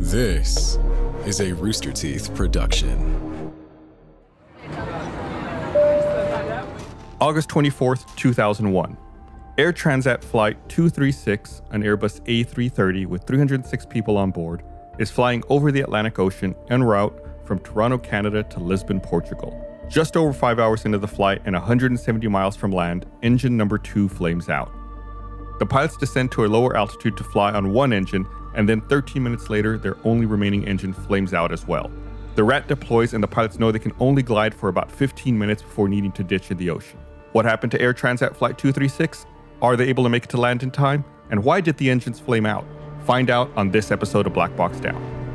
This is a Rooster Teeth production. August 24th, 2001. Air Transat Flight 236, an Airbus A330 with 306 people on board, is flying over the Atlantic Ocean en route from Toronto, Canada to Lisbon, Portugal. Just over five hours into the flight and 170 miles from land, engine number two flames out. The pilots descend to a lower altitude to fly on one engine, and then 13 minutes later, their only remaining engine flames out as well. The rat deploys, and the pilots know they can only glide for about 15 minutes before needing to ditch in the ocean. What happened to Air Transat Flight 236? Are they able to make it to land in time? And why did the engines flame out? Find out on this episode of Black Box Down.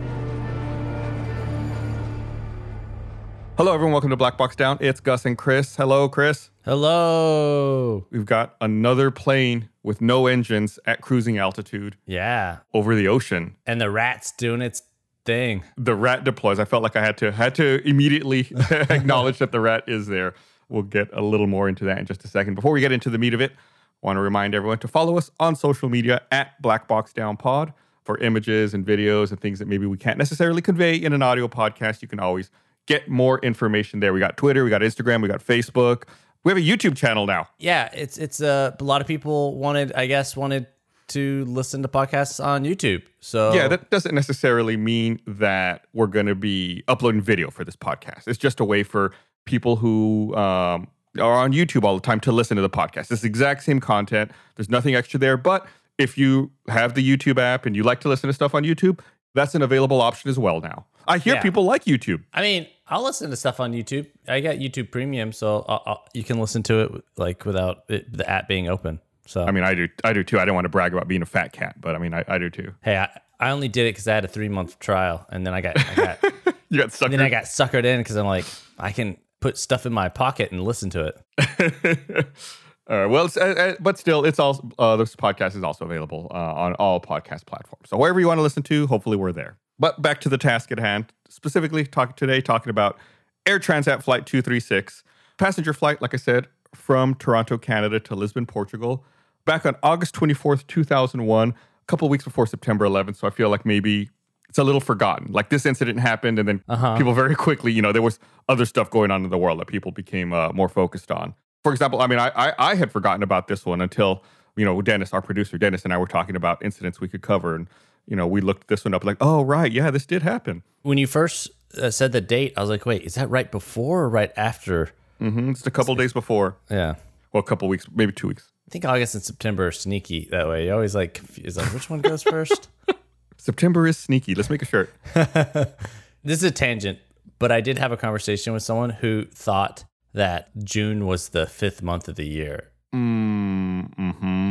Hello, everyone. Welcome to Black Box Down. It's Gus and Chris. Hello, Chris. Hello. We've got another plane with no engines at cruising altitude Yeah. over the ocean. And the rat's doing its thing. The rat deploys. I felt like I had to had to immediately acknowledge that the rat is there. We'll get a little more into that in just a second. Before we get into the meat of it, I want to remind everyone to follow us on social media at Black Box Down Pod for images and videos and things that maybe we can't necessarily convey in an audio podcast. You can always get more information there. We got Twitter, we got Instagram, we got Facebook. We have a YouTube channel now. Yeah, it's it's uh, a lot of people wanted, I guess, wanted to listen to podcasts on YouTube. So Yeah, that doesn't necessarily mean that we're going to be uploading video for this podcast. It's just a way for people who um, are on YouTube all the time to listen to the podcast. It's the exact same content. There's nothing extra there. But if you have the YouTube app and you like to listen to stuff on YouTube, that's an available option as well now. I hear Yeah. people like YouTube. I mean, I'll listen to stuff on YouTube. I got YouTube Premium, so I'll, I'll, you can listen to it like without it, the app being open. So I mean, I do, I do too. I don't want to brag about being a fat cat, but I mean, I, I do too. hey, I, I only did it because I had a three month trial, and then I got, I got You got suckered. then I got suckered in because I'm like, I can put stuff in my pocket and listen to it. All right. Well, it's, uh, uh, but still, it's all uh, this podcast is also available uh, on all podcast platforms. So wherever you want to listen to, hopefully we're there. But back to the task at hand. Specifically, talk today talking about Air Transat Flight 236, passenger flight, like I said, from Toronto, Canada to Lisbon, Portugal, back on August 24th, 2001, a couple weeks before September 11th. So I feel like maybe it's a little forgotten. Like this incident happened, and then Uh-huh. people very quickly, you know, there was other stuff going on in the world that people became uh, more focused on. For example, I mean, I, I I had forgotten about this one until you know Dennis, our producer, Dennis, and I were talking about incidents we could cover, and you know we looked this one up, like, oh right, yeah, this did happen. When you first uh, said the date, I was like, wait, is that right before or right after? Mm-hmm. It's a couple days before, Yeah. well, a couple weeks, maybe two weeks. I think August and September are sneaky that way. You always like confused, like which one goes first. September is sneaky. Let's make a shirt. this is a tangent, but I did have a conversation with someone who thought that June was the fifth month of the year,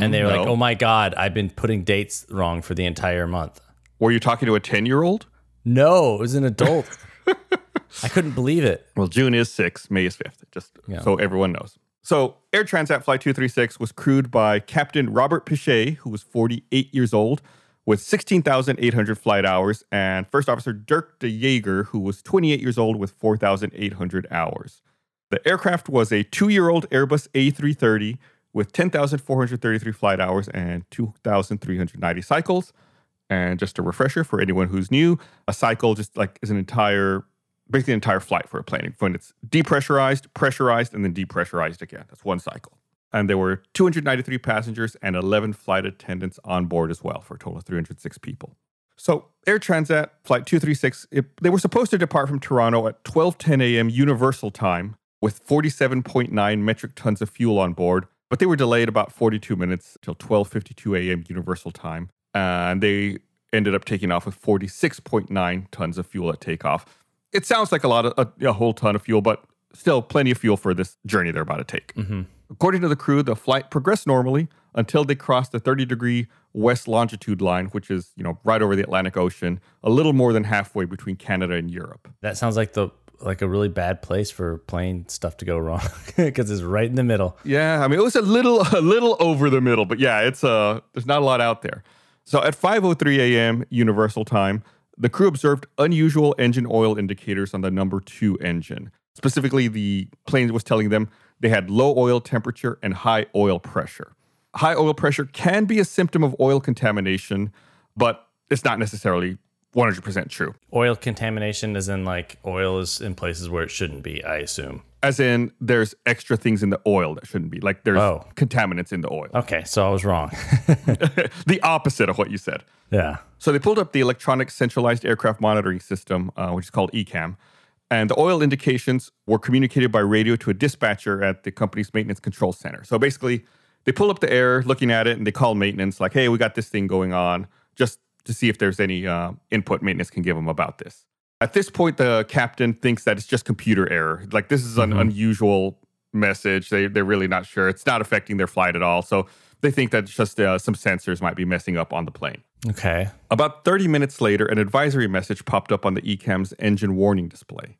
And they were like, "Oh my god, I've been putting dates wrong for the entire month." Were you talking to a ten-year-old? No, it was an adult. I couldn't believe it. Well, June is 6, May is 5th, just Yeah. so everyone knows. So, Air Transat Flight 236 was crewed by Captain Robert Pichet, who was 48 years old, with 16,800 flight hours, and First Officer Dirk de Jaeger, who was 28 years old, with 4,800 hours. The aircraft was a two year old Airbus A330 with 10,433 flight hours and 2,390 cycles. And just a refresher for anyone who's new, a cycle just like is an entire, basically an entire flight for a plane. When it's depressurized, pressurized, and then depressurized again. That's one cycle. And there were 293 passengers and 11 flight attendants on board as well for a total of 306 people. So Air Transat Flight 236, it, they were supposed to depart from Toronto at 12:10 a.m. Universal Time with 47.9 metric tons of fuel on board, but they were delayed about 42 minutes till 12:52 a.m. Universal Time, and they ended up taking off with 46.9 tons of fuel at takeoff. It sounds like a lot of a, a whole ton of fuel, but still plenty of fuel for this journey they're about to take. Mm-hmm. According to the crew, the flight progressed normally until they crossed the 30 degree west longitude line, which is, you know, right over the Atlantic Ocean, a little more than halfway between Canada and Europe. That sounds like the like a really bad place for plane stuff to go wrong because it's right in the middle. Yeah, I mean it was a little a little over the middle, but yeah, it's uh there's not a lot out there. So at 5:03 a.m. Universal Time, the crew observed unusual engine oil indicators on the number 2 engine. Specifically, the plane was telling them they had low oil temperature and high oil pressure. High oil pressure can be a symptom of oil contamination, but it's not necessarily 100% true. Oil contamination is in like oil is in places where it shouldn't be, I assume. As in, there's extra things in the oil that shouldn't be. Like there's Oh. contaminants in the oil. Okay, so I was wrong. the opposite of what you said. yeah. So they pulled up the electronic centralized aircraft monitoring system, uh, which is called ECAM, and the oil indications were communicated by radio to a dispatcher at the company's maintenance control center. So basically, they pull up the air, looking at it, and they call maintenance, like, "Hey, we got this thing going on," just to see if there's any uh, input maintenance can give them about this. At this point, the captain thinks that it's just computer error. Like this is an unusual message. They they're really not sure. It's not affecting their flight at all. So they think that just uh, some sensors might be messing up on the plane. Okay. About 30 minutes later, an advisory message popped up on the ECAM's engine warning display.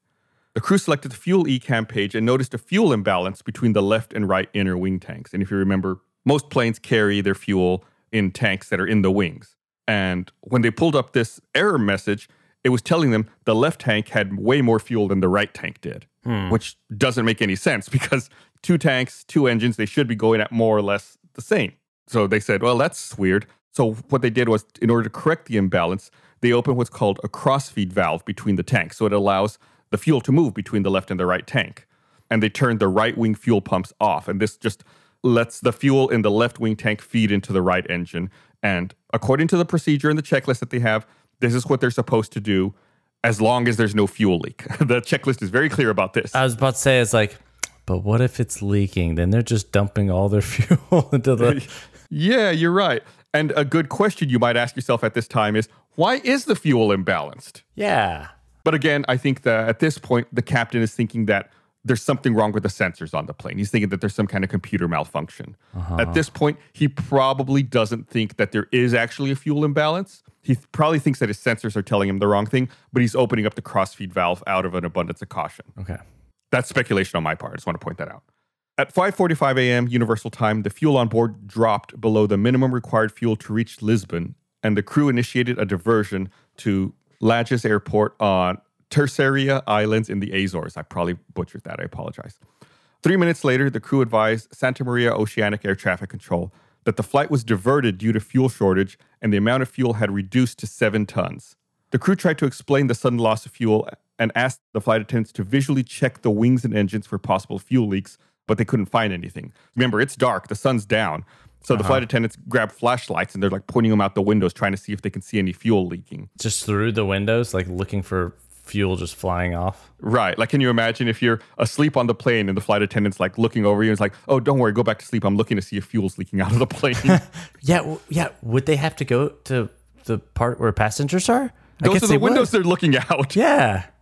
The crew selected the fuel ECAM page and noticed a fuel imbalance between the left and right inner wing tanks. And if you remember, most planes carry their fuel in tanks that are in the wings. And when they pulled up this error message, it was telling them the left tank had way more fuel than the right tank did, hmm. which doesn't make any sense because two tanks, two engines, they should be going at more or less the same. So they said, well, that's weird. So what they did was, in order to correct the imbalance, they opened what's called a crossfeed valve between the tanks. So it allows the fuel to move between the left and the right tank. And they turned the right wing fuel pumps off. And this just lets the fuel in the left wing tank feed into the right engine. And according to the procedure and the checklist that they have, this is what they're supposed to do as long as there's no fuel leak. the checklist is very clear about this. I was about to say it's like, but what if it's leaking? Then they're just dumping all their fuel into the Yeah, you're right. And a good question you might ask yourself at this time is why is the fuel imbalanced? Yeah. But again, I think that at this point, the captain is thinking that there's something wrong with the sensors on the plane. He's thinking that there's some kind of computer malfunction. At uh-huh. this point, he probably doesn't think that there is actually a fuel imbalance. He probably thinks that his sensors are telling him the wrong thing, but he's opening up the crossfeed valve out of an abundance of caution. Okay. That's speculation on my part. I just want to point that out. At 5:45 a.m. Universal Time, the fuel on board dropped below the minimum required fuel to reach Lisbon, and the crew initiated a diversion to Lajes Airport on Terceira Islands in the Azores. I probably butchered that. I apologize. Three minutes later, the crew advised Santa Maria Oceanic Air Traffic Control that the flight was diverted due to fuel shortage and the amount of fuel had reduced to seven tons. The crew tried to explain the sudden loss of fuel and asked the flight attendants to visually check the wings and engines for possible fuel leaks, but they couldn't find anything. Remember, it's dark, the sun's down. So the uh-huh. flight attendants grab flashlights and they're like pointing them out the windows, trying to see if they can see any fuel leaking. Just through the windows, like looking for fuel just flying off. Right. Like, can you imagine if you're asleep on the plane and the flight attendant's like looking over you and it's like, oh, don't worry, go back to sleep. I'm looking to see if fuel's leaking out of the plane. Yeah, w- yeah. Would they have to go to the part where passengers are? I Those guess are the would. windows they're looking out. Yeah.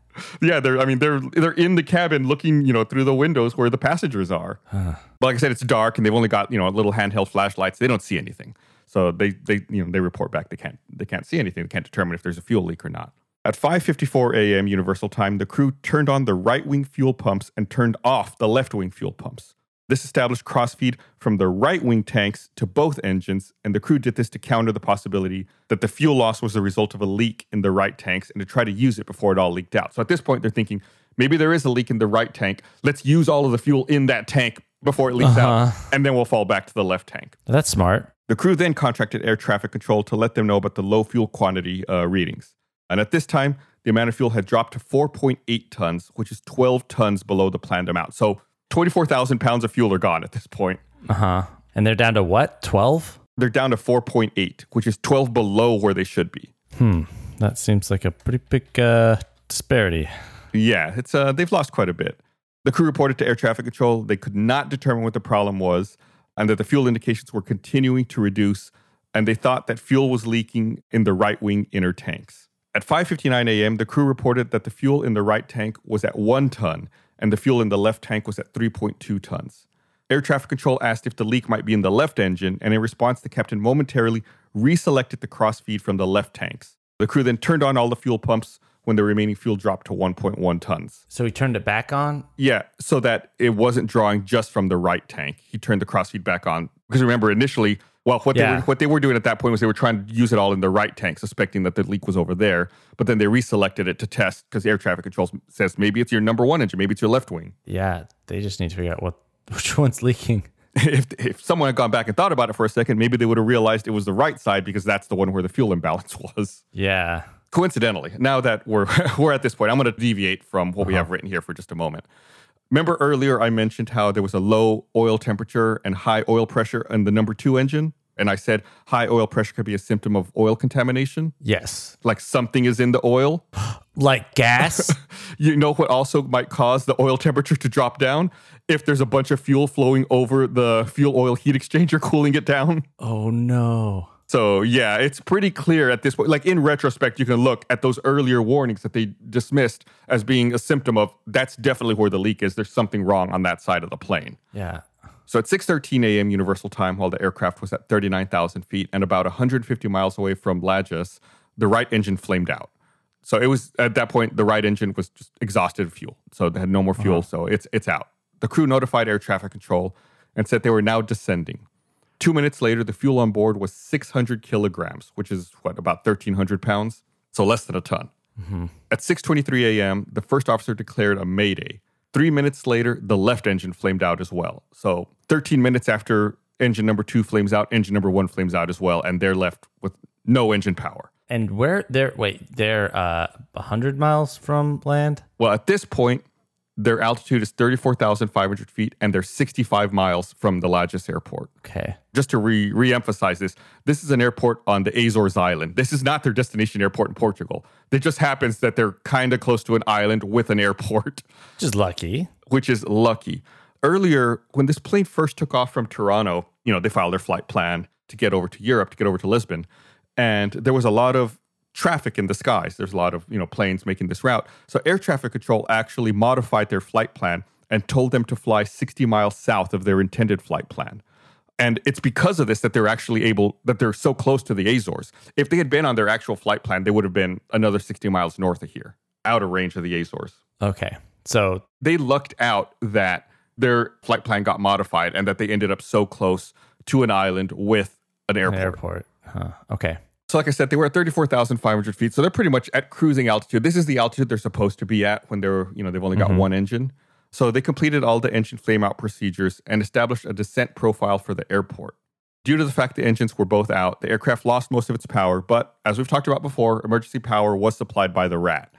Yeah, they're. I mean, they're they're in the cabin looking, you know, through the windows where the passengers are. But like I said, it's dark and they've only got you know little handheld flashlights. They don't see anything, so they they you know they report back they can't they can't see anything. They can't determine if there's a fuel leak or not. At 5:54 a.m. Universal Time, the crew turned on the right wing fuel pumps and turned off the left wing fuel pumps. This established crossfeed from the right wing tanks to both engines, and the crew did this to counter the possibility that the fuel loss was the result of a leak in the right tanks and to try to use it before it all leaked out. So at this point, they're thinking maybe there is a leak in the right tank. Let's use all of the fuel in that tank before it leaks out, and then we'll fall back to the left tank. That's smart. The crew then contracted air traffic control to let them know about the low fuel quantity uh, readings. And at this time, the amount of fuel had dropped to 4.8 tons, which is 12 tons below the planned amount. So 24,000 pounds of fuel are gone at this point. Uh huh. And they're down to what? 12? They're down to 4.8, which is 12 below where they should be. Hmm. That seems like a pretty big uh, disparity. Yeah, it's uh, they've lost quite a bit. The crew reported to air traffic control they could not determine what the problem was, and that the fuel indications were continuing to reduce, and they thought that fuel was leaking in the right wing inner tanks. At 5:59 a.m., the crew reported that the fuel in the right tank was at one ton, and the fuel in the left tank was at 3.2 tons. Air traffic control asked if the leak might be in the left engine, and in response, the captain momentarily reselected the crossfeed from the left tanks. The crew then turned on all the fuel pumps when the remaining fuel dropped to 1.1 tons. So he turned it back on? Yeah, so that it wasn't drawing just from the right tank. He turned the crossfeed back on because remember initially, well, what they were, what they were doing at that point was they were trying to use it all in the right tank, suspecting that the leak was over there. But then they reselected it to test because air traffic control says maybe it's your number one engine, maybe it's your left wing. Yeah. They just need to figure out what which one's leaking. if if someone had gone back and thought about it for a second, maybe they would have realized it was the right side because that's the one where the fuel imbalance was. Yeah. coincidentally, now that we're we're at this point, I'm going to deviate from what we uh-huh. have written here for just a moment. Remember earlier I mentioned how there was a low oil temperature and high oil pressure in the number 2 engine? And I said high oil pressure could be a symptom of oil contamination, Yes. like something is in the oil. Like gas? You know what also might cause the oil temperature to drop down? If there's a bunch of fuel flowing over the fuel oil heat exchanger cooling it down. oh no. So yeah, it's pretty clear at this point. Like in retrospect, you can look at those earlier warnings that they dismissed as being a symptom of that's definitely where the leak is. There's something wrong on that side of the plane. Yeah. So at 6:13 a.m. Universal Time, while the aircraft was at 39,000 feet and about 150 miles away from Lajes, the right engine flamed out. So it was at that point the right engine was just exhausted of fuel, so they had no more fuel. Uh-huh. So it's it's out. The crew notified air traffic control and said they were now descending. Two minutes later, the fuel on board was 600 kilograms, which is what about 1,300 pounds, so less than a ton. At 6:23 a.m., the first officer declared a mayday. Three minutes later, the left engine flamed out as well. So 13 minutes after engine number two flames out, engine number one flames out as well, and they're left with no engine power. And where they're wait, they're uh 100 miles from land? Well, at this point, their altitude is 34,500 feet, and they're 65 miles from the Lajes airport. Okay. Just to re re-emphasize this, this is an airport on the Azores Island. This is not their destination airport in Portugal. It just happens that they're kind of close to an island with an airport. Just lucky. which is lucky. Earlier, when this plane first took off from Toronto, you know, they filed their flight plan to get over to Europe, to get over to Lisbon. And there was a lot of traffic in the skies. There's a lot of, you know, planes making this route. So air traffic control actually modified their flight plan and told them to fly 60 miles south of their intended flight plan. And it's because of this that they're actually able, that they're so close to the Azores. If they had been on their actual flight plan, they would have been another 60 miles north of here, out of range of the Azores Okay. So they lucked out that their flight plan got modified and that they ended up so close to an island with an an airport. airport. Huh. Okay. So, like I said, they were at 34,500 feet. So they're pretty much at cruising altitude. This is the altitude they're supposed to be at when they're, you know, they've only got mm-hmm. one engine. So they completed all the engine flame out procedures and established a descent profile for the airport. Due to the fact the engines were both out, the aircraft lost most of its power, but as we've talked about before, emergency power was supplied by the RAT.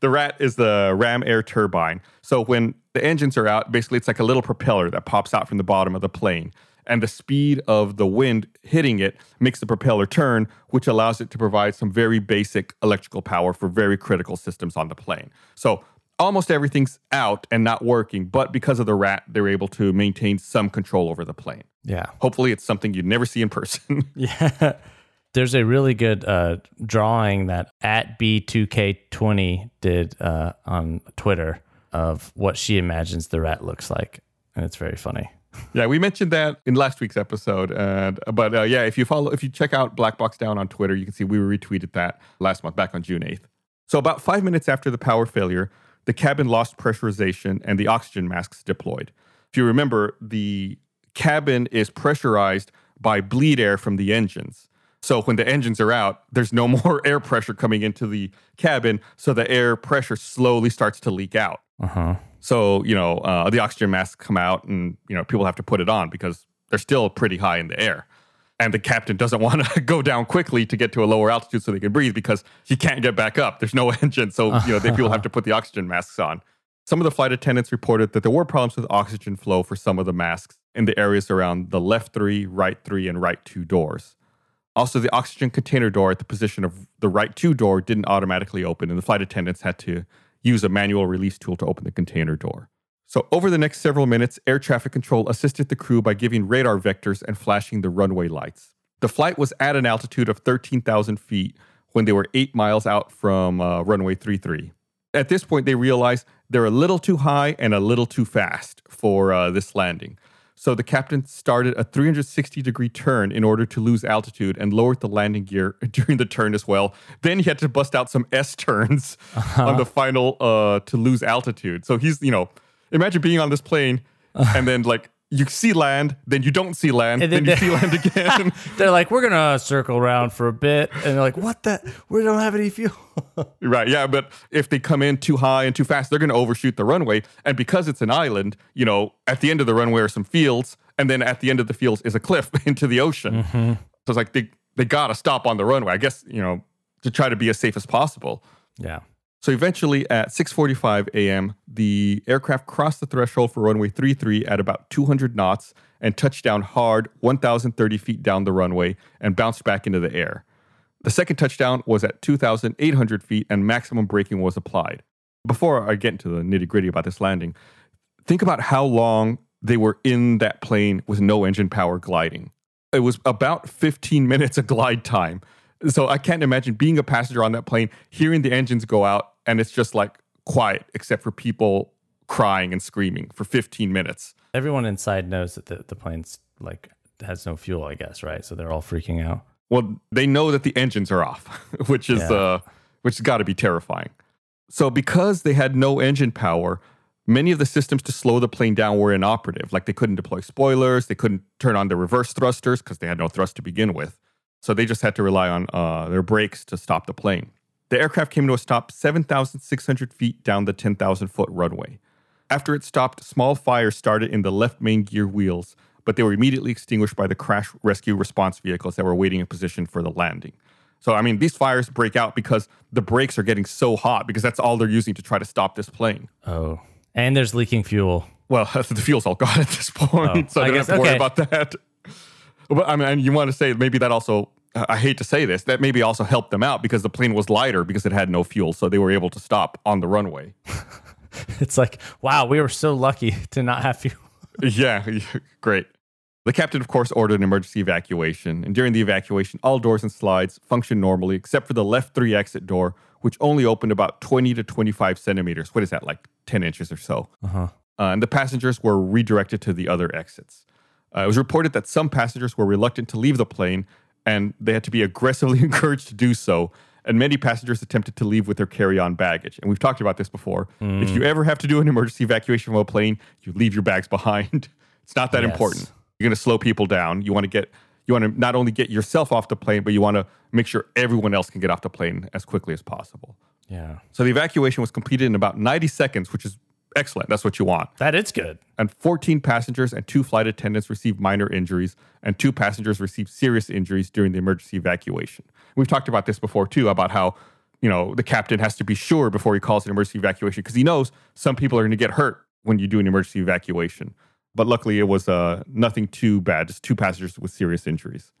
The RAT is the ram air turbine. So when the engines are out, basically it's like a little propeller that pops out from the bottom of the plane. And the speed of the wind hitting it makes the propeller turn, which allows it to provide some very basic electrical power for very critical systems on the plane. So almost everything's out and not working, but because of the RAT, they're able to maintain some control over the plane. Yeah. Hopefully, it's something you'd never see in person. Yeah. There's a really good uh, drawing that at B2K20 did uh, on Twitter of what she imagines the rat looks like. And it's very funny. Yeah, we mentioned that in last week's episode. And but uh, yeah, if you follow, if you check out Black Box Down on Twitter, you can see we retweeted that last month, back on June eighth. So about five minutes after the power failure, the cabin lost pressurization and the oxygen masks deployed. If you remember, the cabin is pressurized by bleed air from the engines. So when the engines are out, there's no more air pressure coming into the cabin, so the air pressure slowly starts to leak out. Uh huh. So, you know, uh, the oxygen masks come out and, you know, people have to put it on because they're still pretty high in the air. And the captain doesn't want to go down quickly to get to a lower altitude so they can breathe because he can't get back up. There's no engine. So, you know, they people have to put the oxygen masks on. Some of the flight attendants reported that there were problems with oxygen flow for some of the masks in the areas around the left three, right three, and right two doors. Also, the oxygen container door at the position of the right two door didn't automatically open, and the flight attendants had to use a manual release tool to open the container door. So, over the next several minutes, air traffic control assisted the crew by giving radar vectors and flashing the runway lights. The flight was at an altitude of 13,000 feet when they were eight miles out from uh, runway 33. At this point, they realized they're a little too high and a little too fast for uh, this landing. So the captain started a 360 degree turn in order to lose altitude and lowered the landing gear during the turn as well. Then he had to bust out some S turns on the final uh, to lose altitude. So he's, you know, imagine being on this plane and then like you see land, then you don't see land, And then, then you see land again. They're like, we're gonna circle around for a bit, and they're like, what the? We don't have any fuel. Right, yeah, but if they come in too high and too fast, they're to overshoot the runway. And because it's an island, you know, at the end of the runway are some fields, and then at the end of the fields is a cliff into the ocean. Mm-hmm. So it's like they they got to stop on the runway. I guess you know to try to be as safe as possible. Yeah. So eventually at 6:45 a.m., the aircraft crossed the threshold for runway 33 at about 200 knots and touched down hard 1,030 feet down the runway and bounced back into the air. The second touchdown was at 2,800 feet and maximum braking was applied. Before I get into the nitty gritty about this landing, think about how long they were in that plane with no engine power gliding. It was about 15 minutes of glide time. So I can't imagine being a passenger on that plane, hearing the engines go out, and it's just like quiet except for people crying and screaming for 15 minutes. Everyone inside knows that the, the plane's like has no fuel, I guess, right? So they're all freaking out. Well, they know that the engines are off, which is Yeah. uh which has got to be terrifying. So because they had no engine power, many of the systems to slow the plane down were inoperative. Like they couldn't deploy spoilers, they couldn't turn on the reverse thrusters because they had no thrust to begin with. So they just had to rely on uh, their brakes to stop the plane. The aircraft came to a stop 7,600 feet down the 10,000 foot runway. After it stopped, small fires started in the left main gear wheels, but they were immediately extinguished by the crash rescue response vehicles that were waiting in position for the landing. So, I mean, these fires break out because the brakes are getting so hot because that's all they're using to try to stop this plane. Oh. And there's leaking fuel. Well, the fuel's all gone at this point, Oh, so I don't have to worry okay. about that. But I mean, you want to say maybe that also, I hate to say this, that maybe also helped them out because the plane was lighter because it had no fuel, so they were able to stop on the runway. It's like, wow, we were so lucky to not have fuel. yeah, great. The captain, of course, ordered an emergency evacuation, and during the evacuation, all doors and slides functioned normally except for the left three exit door, which only opened about 20 to 25 centimeters. What is that, like 10 inches or so? Uh-huh. Uh, and the passengers were redirected to the other exits. Uh, it was reported that some passengers were reluctant to leave the plane, and they had to be aggressively encouraged to do so. And many passengers attempted to leave with their carry on baggage. And we've talked about this before. If you ever have to do an emergency evacuation from a plane, you leave your bags behind. It's not that Yes. important. You're going to slow people down. You want to get you want to not only get yourself off the plane, but you want to make sure everyone else can get off the plane as quickly as possible. Yeah. So the evacuation was completed in about 90 seconds, which is excellent. That's what you want That is good. and 14 passengers and two flight attendants received minor injuries, and two passengers received serious injuries during the emergency evacuation. We've talked about this before too, about how you know the captain has to be sure before he calls an emergency evacuation because he knows some people are going to get hurt when you do an emergency evacuation. But luckily, it was uh, nothing too bad, just two passengers with serious injuries.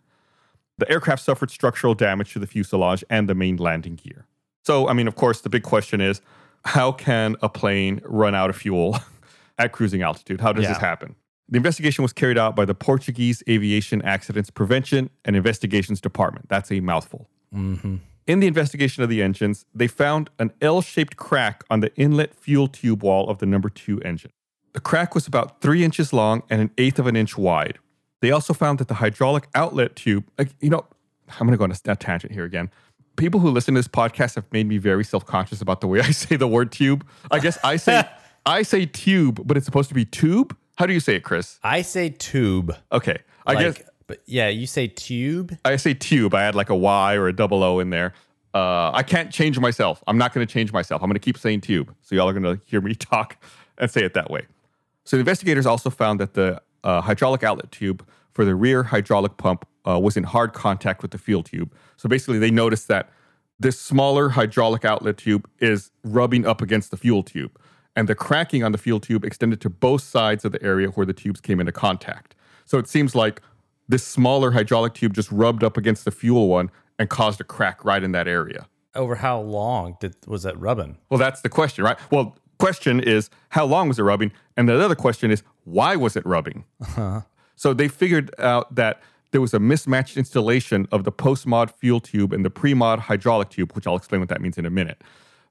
The aircraft suffered structural damage to the fuselage and the main landing gear. So, I mean, of course, the big question is how can a plane run out of fuel at cruising altitude? How does this happen? The investigation was carried out by the Portuguese Aviation Accidents Prevention and Investigations Department. That's a mouthful. Mm-hmm. In the investigation of the engines, they found an L shaped crack on the inlet fuel tube wall of the number two engine. The crack was about three inches long and an eighth of an inch wide. They also found that the hydraulic outlet tube, you know, I'm going to go on a tangent here again. People who listen to this podcast have made me very self conscious about the way I say the word tube. I guess I say I say tube, but it's supposed to be tube. How do you say it, Chris? I say tube. Okay, I like, guess but yeah, you say tube. I say tube. I add like a Y or a double O in there. Uh, I can't change myself. I'm not going to change myself. I'm going to keep saying tube. So y'all are going to hear me talk and say it that way. So the investigators also found that the uh, hydraulic outlet tube for the rear hydraulic pump uh, was in hard contact with the fuel tube. So basically, they noticed that this smaller hydraulic outlet tube is rubbing up against the fuel tube. And the cracking on the fuel tube extended to both sides of the area where the tubes came into contact. So it seems like this smaller hydraulic tube just rubbed up against the fuel one and caused a crack right in that area. Over how long did was that rubbing? Well, that's the question, right? Well, question is how long was it rubbing? And the other question is why was it rubbing? So they figured out that there was a mismatched installation of the post-mod fuel tube and the pre-mod hydraulic tube, which I'll explain what that means in a minute.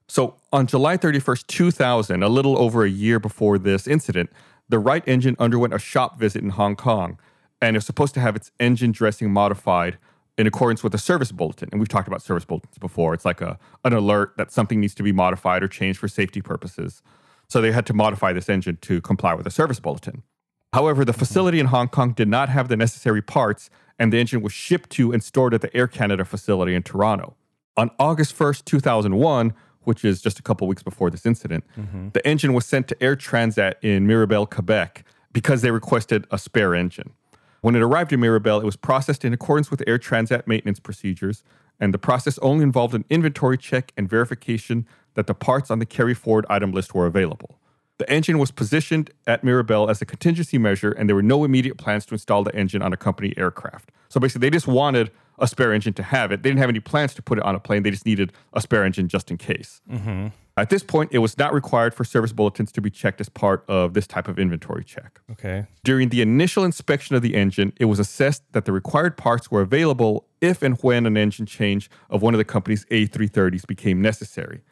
So on July 31st, 2000, a little over a year before this incident, the right engine underwent a shop visit in Hong Kong and was supposed to have its engine dressing modified in accordance with a service bulletin. And we've talked about service bulletins before. It's like a, an alert that something needs to be modified or changed for safety purposes. So they had to modify this engine to comply with a service bulletin. However, the facility in Hong Kong did not have the necessary parts, and the engine was shipped to and stored at the Air Canada facility in Toronto. On August 1st, 2001, which is just a couple weeks before this incident, mm-hmm. the engine was sent to Air Transat in Mirabel, Quebec, because they requested a spare engine. When it arrived in Mirabel, it was processed in accordance with Air Transat maintenance procedures, and the process only involved an inventory check and verification that the parts on the carry forward item list were available. The engine was positioned at Mirabel as a contingency measure, and there were no immediate plans to install the engine on a company aircraft. So basically, they just wanted a spare engine to have it. They didn't have any plans to put it on a plane. They just needed a spare engine just in case. Mm-hmm. At this point, it was not required for service bulletins to be checked as part of this type of inventory check. Okay. During the initial inspection of the engine, it was assessed that the required parts were available if and when an engine change of one of the company's A330s became necessary.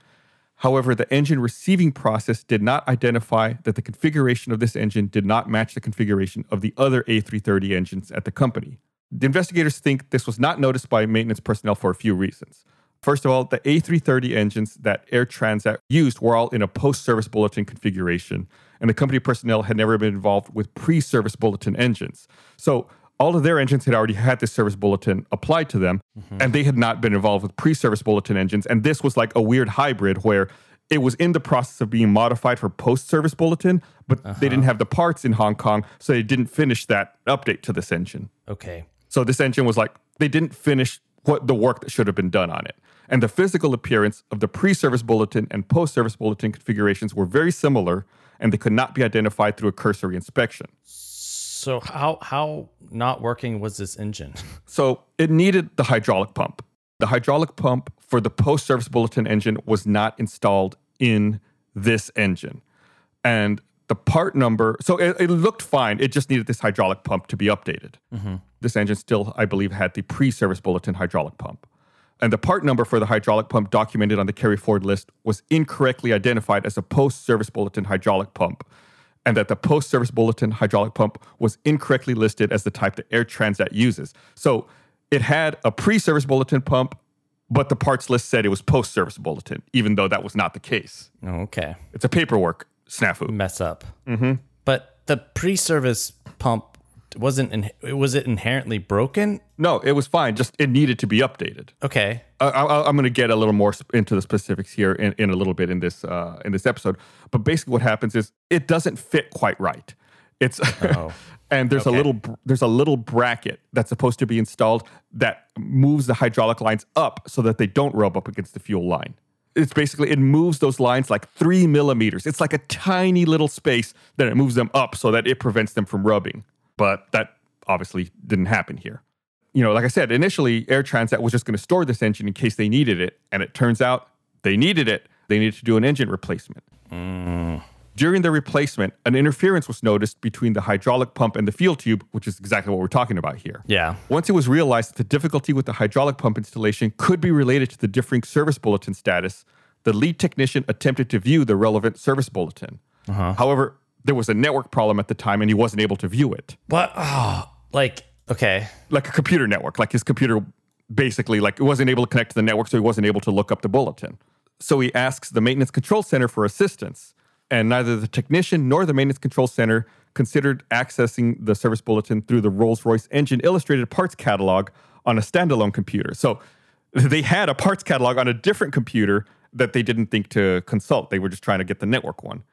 However, the engine receiving process did not identify that the configuration of this engine did not match the configuration of the other A330 engines at the company. The investigators think this was not noticed by maintenance personnel for a few reasons. First of all, the A330 engines that Air Transat used were all in a post service bulletin configuration, and the company personnel had never been involved with pre service bulletin engines. So, all of their engines had already had this service bulletin applied to them, mm-hmm. and they had not been involved with pre service bulletin engines. And this was like a weird hybrid where it was in the process of being modified for post service bulletin, but they didn't uh-huh. have the parts in Hong Kong, so they didn't finish that update to this engine. Okay. So this engine was like they didn't finish what the work that should have been done on it. And the physical appearance of the pre-service bulletin and post-service bulletin configurations were very similar and they could not be identified through a cursory inspection. So how how not working was this engine? So it needed the hydraulic pump. The hydraulic pump for the post-service bulletin engine was not installed in this engine. And the part number, so it, it looked fine. It just needed this hydraulic pump to be updated. Mm-hmm. This engine still, I believe, had the pre-service bulletin hydraulic pump. And the part number for the hydraulic pump documented on the carry forward list was incorrectly identified as a post-service bulletin hydraulic pump. And that the post-service bulletin hydraulic pump was incorrectly listed as the type that Air Transat uses. So it had a pre-service bulletin pump, but the parts list said it was post-service bulletin, even though that was not the case. Okay. It's a paperwork snafu. Mess up. Mm-hmm. But the pre-service pump wasn't. In, was it inherently broken? No, it was fine. Just it needed to be updated. Okay. I, I, I'm going to get a little more into the specifics here in, in a little bit in this uh, in this episode. But basically, what happens is it doesn't fit quite right. It's and there's a little there's a little bracket that's supposed to be installed that moves the hydraulic lines up so that they don't rub up against the fuel line. It's basically it moves those lines like three millimeters. It's like a tiny little space that it moves them up so that it prevents them from rubbing. But that obviously didn't happen here you know, like I said, initially Air Transat was just going to store this engine in case they needed it. And it turns out they needed it. They needed to do an engine replacement. Mm. During the replacement, an interference was noticed between the hydraulic pump and the fuel tube, which is exactly what we're talking about here. Yeah. Once it was realized that the difficulty with the hydraulic pump installation could be related to the differing service bulletin status, the lead technician attempted to view the relevant service bulletin. Uh-huh. However, there was a network problem at the time and he wasn't able to view it. What? Oh, like okay. like a computer network. Like his computer basically like it wasn't able to connect to the network, so he wasn't able to look up the bulletin. So he asks the maintenance control center for assistance, and neither the technician nor the maintenance control center considered accessing the service bulletin through the Rolls-Royce engine illustrated parts catalog on a standalone computer. So they had a parts catalog on a different computer that they didn't think to consult. They were just trying to get the network one.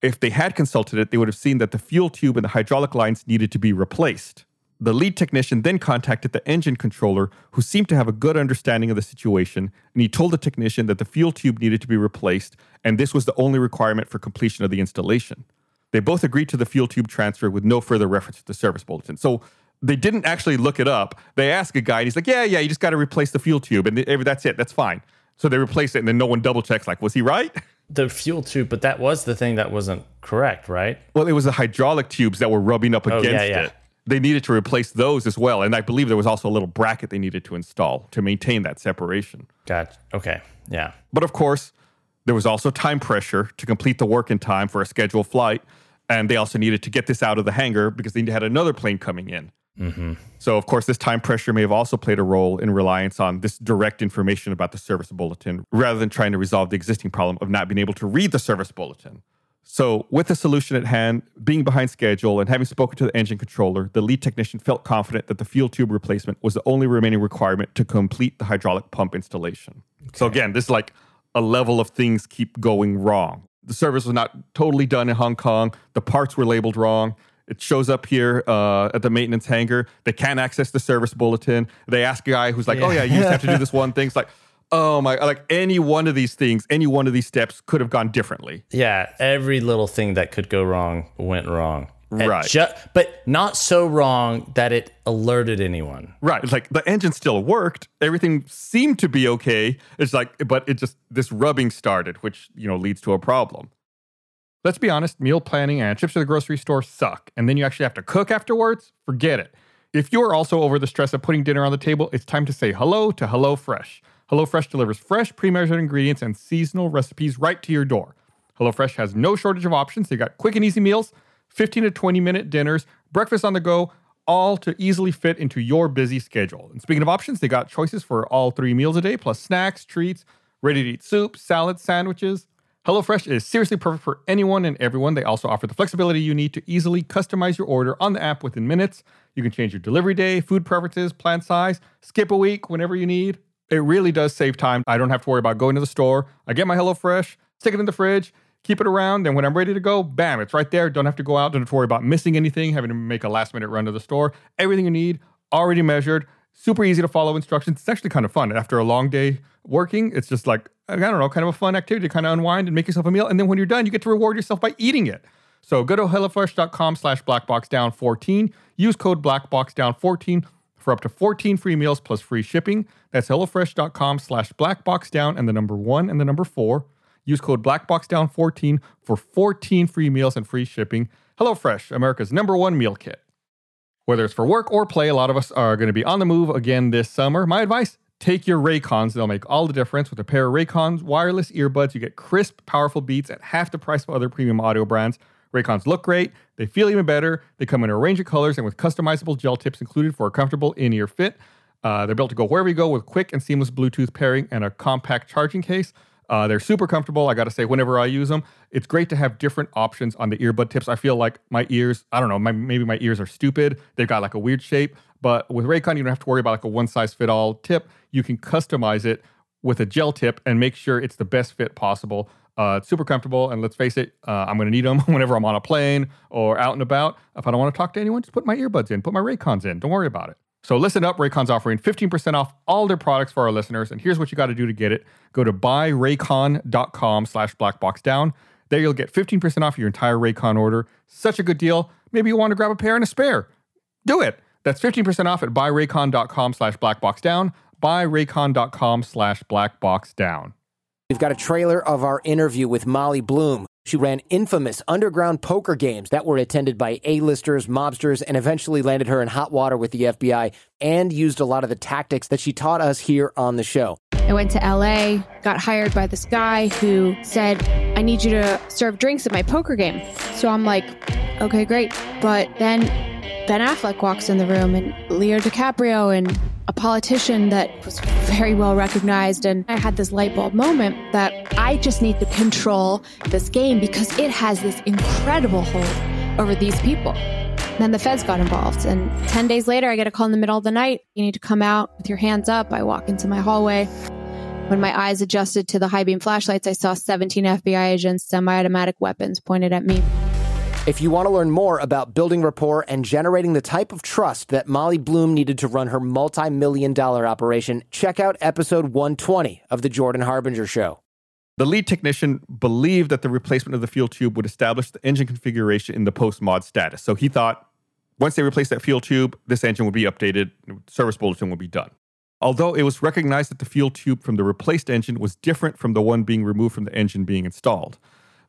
If they had consulted it, they would have seen that the fuel tube and the hydraulic lines needed to be replaced. The lead technician then contacted the engine controller, who seemed to have a good understanding of the situation, and he told the technician that the fuel tube needed to be replaced, and this was the only requirement for completion of the installation. They both agreed to the fuel tube transfer with no further reference to the service bulletin. So they didn't actually look it up. They asked a guy, and he's like, "Yeah, yeah, you just got to replace the fuel tube, and that's it. That's fine." So they replace it, and then no one double checks. Like, was he right? The fuel tube, but that was the thing that wasn't correct, right? Well, it was the hydraulic tubes that were rubbing up against Oh, yeah, yeah. it. They needed to replace those as well. And I believe there was also a little bracket they needed to install to maintain that separation. Got okay. Yeah. But of course, there was also time pressure to complete the work in time for a scheduled flight. And they also needed to get this out of the hangar because they had another plane coming in. Mm-hmm. So, of course, this time pressure may have also played a role in reliance on this direct information about the service bulletin rather than trying to resolve the existing problem of not being able to read the service bulletin. So, with the solution at hand, being behind schedule, and having spoken to the engine controller, the lead technician felt confident that the fuel tube replacement was the only remaining requirement to complete the hydraulic pump installation. So, again, this is like a level of things keep going wrong. The service was not totally done in Hong Kong, the parts were labeled wrong. It shows up here uh, at the maintenance hangar. They can't access the service bulletin. They ask a guy who's like, "Oh yeah, you just have to do this one thing." It's like, oh my, like any one of these things, any one of these steps could have gone differently. Yeah, every little thing that could go wrong went wrong. Right. ju- but not so wrong that it alerted anyone. Right. It's like the engine still worked. Everything seemed to be okay. It's like, but it just, this rubbing started, which, you know, leads to a problem. Let's be honest, meal planning and trips to the grocery store suck. And then you actually have to cook afterwards? Forget it. If you're also over the stress of putting dinner on the table, it's time to say hello to HelloFresh. HelloFresh delivers fresh, pre measured ingredients and seasonal recipes right to your door. HelloFresh has no shortage of options. They got quick and easy meals, 15 to 20 minute dinners, breakfast on the go, all to easily fit into your busy schedule. And speaking of options, they got choices for all three meals a day, plus snacks, treats, ready to eat soup, salads, sandwiches. HelloFresh is seriously perfect for anyone and everyone. They also offer the flexibility you need to easily customize your order on the app within minutes. You can change your delivery day, food preferences, plan size, skip a week whenever you need. It really does save time. I don't have to worry about going to the store. I get my HelloFresh, stick it in the fridge, keep it around, and when I'm ready to go, bam, it's right there. Don't have to go out, don't have to worry about missing anything, having to make a last minute run to the store. Everything you need, already measured, super easy to follow instructions. It's actually kind of fun. After a long day working, it's just like, I don't know, kind of a fun activity to kind of unwind and make yourself a meal. And then when you're done, you get to reward yourself by eating it. So go to HelloFresh.com slash BlackBoxDown14. Use code BlackBoxDown14 for up to 14 free meals plus free shipping. That's HelloFresh.com slash BlackBoxDown and the number one and the number four. Use code BlackBoxDown14 for 14 free meals and free shipping. HelloFresh, America's number one meal kit. Whether it's for work or play, a lot of us are going to be on the move again this summer. My advice take your Raycons. They'll make all the difference. With a pair of Raycons wireless earbuds, you get crisp, powerful beats at half the price of other premium audio brands. Raycons look great, they feel even better. They come in a range of colors and with customizable gel tips included for a comfortable in ear fit. Uh, they're built to go wherever you go with quick and seamless Bluetooth pairing and a compact charging case. Uh, they're super comfortable. I got to say, whenever I use them, it's great to have different options on the earbud tips. I feel like my ears, I don't know, my, maybe my ears are stupid. They've got like a weird shape. But with Raycon, you don't have to worry about like a one size fit all tip. You can customize it with a gel tip and make sure it's the best fit possible. Uh, it's super comfortable. And let's face it, uh, I'm going to need them whenever I'm on a plane or out and about. If I don't want to talk to anyone, just put my earbuds in, put my Raycons in. Don't worry about it. So listen up, Raycon's offering 15% off all their products for our listeners. And here's what you got to do to get it. Go to buyraycon.com slash blackboxdown. There you'll get 15% off your entire Raycon order. Such a good deal. Maybe you want to grab a pair and a spare. Do it. That's 15% off at buyraycon.com slash blackboxdown. Buyraycon.com slash blackboxdown. We've got a trailer of our interview with Molly Bloom. She ran infamous underground poker games that were attended by A-listers, mobsters, and eventually landed her in hot water with the FBI and used a lot of the tactics that she taught us here on the show. I went to LA, got hired by this guy who said, I need you to serve drinks at my poker game. So I'm like, okay, great. But then Ben Affleck walks in the room and Leo DiCaprio and a politician that was very well recognized. And I had this light bulb moment that I just need to control this game because it has this incredible hold over these people. Then the feds got involved. And 10 days later, I get a call in the middle of the night. You need to come out with your hands up. I walk into my hallway. When my eyes adjusted to the high beam flashlights, I saw 17 FBI agents, semi automatic weapons pointed at me. If you want to learn more about building rapport and generating the type of trust that Molly Bloom needed to run her multi million dollar operation, check out episode 120 of The Jordan Harbinger Show. The lead technician believed that the replacement of the fuel tube would establish the engine configuration in the post mod status. So he thought once they replaced that fuel tube, this engine would be updated, service bulletin would be done. Although it was recognized that the fuel tube from the replaced engine was different from the one being removed from the engine being installed,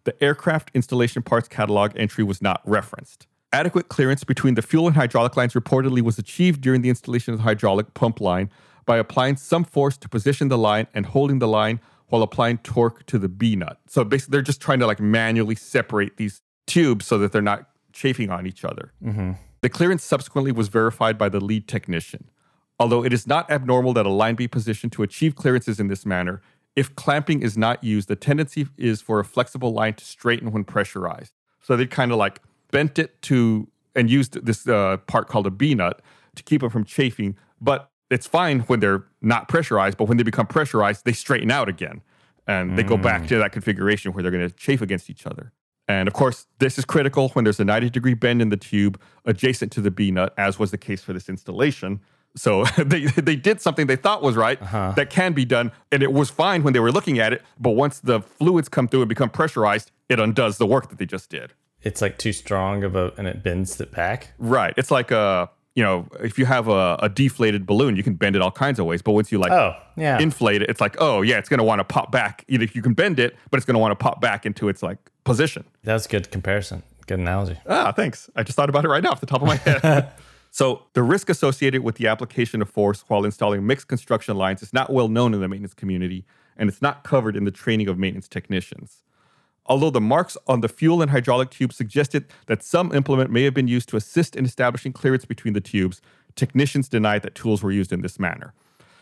the aircraft installation parts catalog entry was not referenced. Adequate clearance between the fuel and hydraulic lines reportedly was achieved during the installation of the hydraulic pump line by applying some force to position the line and holding the line while applying torque to the B nut. So basically, they're just trying to like manually separate these tubes so that they're not chafing on each other. Mm-hmm. The clearance subsequently was verified by the lead technician. Although it is not abnormal that a line be positioned to achieve clearances in this manner, if clamping is not used, the tendency is for a flexible line to straighten when pressurized. So they kind of like bent it to and used this uh, part called a B nut to keep them from chafing. But it's fine when they're not pressurized, but when they become pressurized, they straighten out again and they go back to that configuration where they're going to chafe against each other. And of course, this is critical when there's a 90 degree bend in the tube adjacent to the B nut, as was the case for this installation. So they, they did something they thought was right that can be done. And it was fine when they were looking at it. But once the fluids come through and become pressurized, it undoes the work that they just did. It's like too strong of a, and it bends it back. Right. It's like a, you know, if you have a, a deflated balloon, you can bend it all kinds of ways. But once you like Oh, yeah. inflate it, it's like, oh, yeah, it's going to want to pop back. Either you can bend it, but it's going to want to pop back into its like position. That's a good comparison. Good analogy. Ah, thanks. I just thought about it right now off the top of my head. So, the risk associated with the application of force while installing mixed construction lines is not well known in the maintenance community, and it's not covered in the training of maintenance technicians. Although the marks on the fuel and hydraulic tubes suggested that some implement may have been used to assist in establishing clearance between the tubes, technicians denied that tools were used in this manner.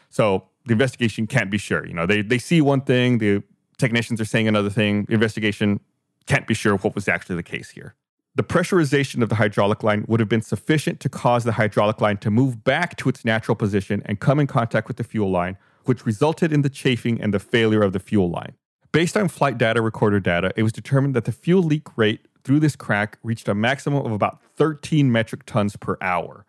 So the investigation can't be sure. You know, they they see one thing, the technicians are saying another thing. The investigation can't be sure what was actually the case here. The pressurization of the hydraulic line would have been sufficient to cause the hydraulic line to move back to its natural position and come in contact with the fuel line, which resulted in the chafing and the failure of the fuel line. Based on flight data recorder data, it was determined that the fuel leak rate through this crack reached a maximum of about 13 metric tons per hour.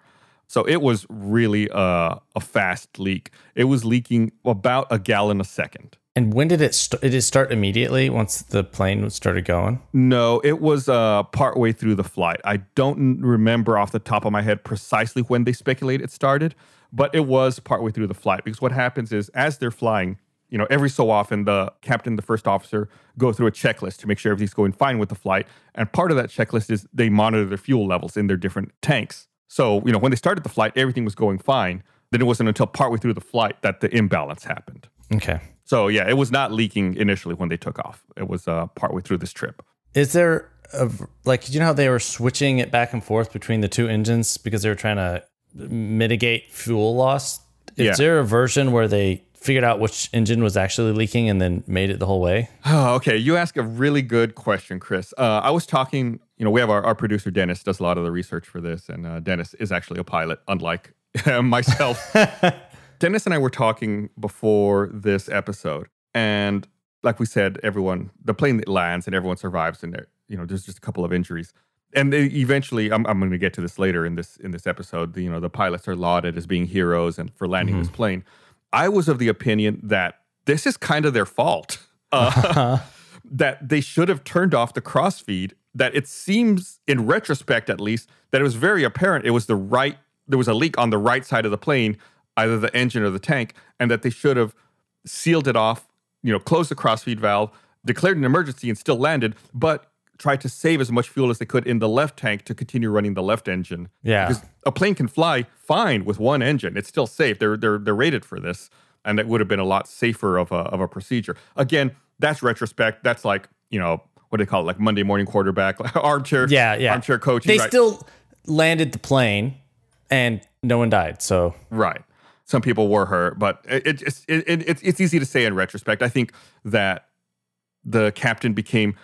So it was really a, a fast leak. It was leaking about a gallon a second. And when did it start? Did it start immediately once the plane started going? No, it was uh, partway through the flight. I don't remember off the top of my head precisely when they speculate it started, but it was partway through the flight because what happens is as they're flying, you know, every so often the captain, the first officer go through a checklist to make sure everything's going fine with the flight. And part of that checklist is they monitor their fuel levels in their different tanks. So, you know, when they started the flight, everything was going fine. Then it wasn't until partway through the flight that the imbalance happened. Okay. So, yeah, it was not leaking initially when they took off. It was uh, partway through this trip. Is there a, like you know how they were switching it back and forth between the two engines because they were trying to mitigate fuel loss? Is Yeah. there a version where they figured out which engine was actually leaking and then made it the whole way? Oh, okay. You ask a really good question, Chris. Uh, I was talking, you know, we have our, our producer, Dennis, does a lot of the research for this. And uh, Dennis is actually a pilot, unlike myself. Dennis and I were talking before this episode. And like we said, everyone, the plane lands and everyone survives. And there, you know, there's just a couple of injuries. And they eventually, I'm, I'm going to get to this later in this in this episode. The, you know, the pilots are lauded as being heroes and for landing this plane. I was of the opinion that this is kind of their fault. Uh, that they should have turned off the crossfeed. That it seems, in retrospect at least, that it was very apparent it was the right, there was a leak on the right side of the plane, either the engine or the tank, and that they should have sealed it off, you know, closed the crossfeed valve, declared an emergency, and still landed, but tried to save as much fuel as they could in the left tank to continue running the left engine. Yeah. Because a plane can fly fine with one engine. It's still safe. They're they're they're rated for this, and it would have been a lot safer of a of a procedure. Again, that's retrospect. That's like you know what do they call it? Like Monday morning quarterback, like armchair. Yeah, yeah. Armchair coaching. They right. still landed the plane and no one died. So Right. Some people were hurt, but it, it, it, it, it's it's easy to say in retrospect. I think that the captain became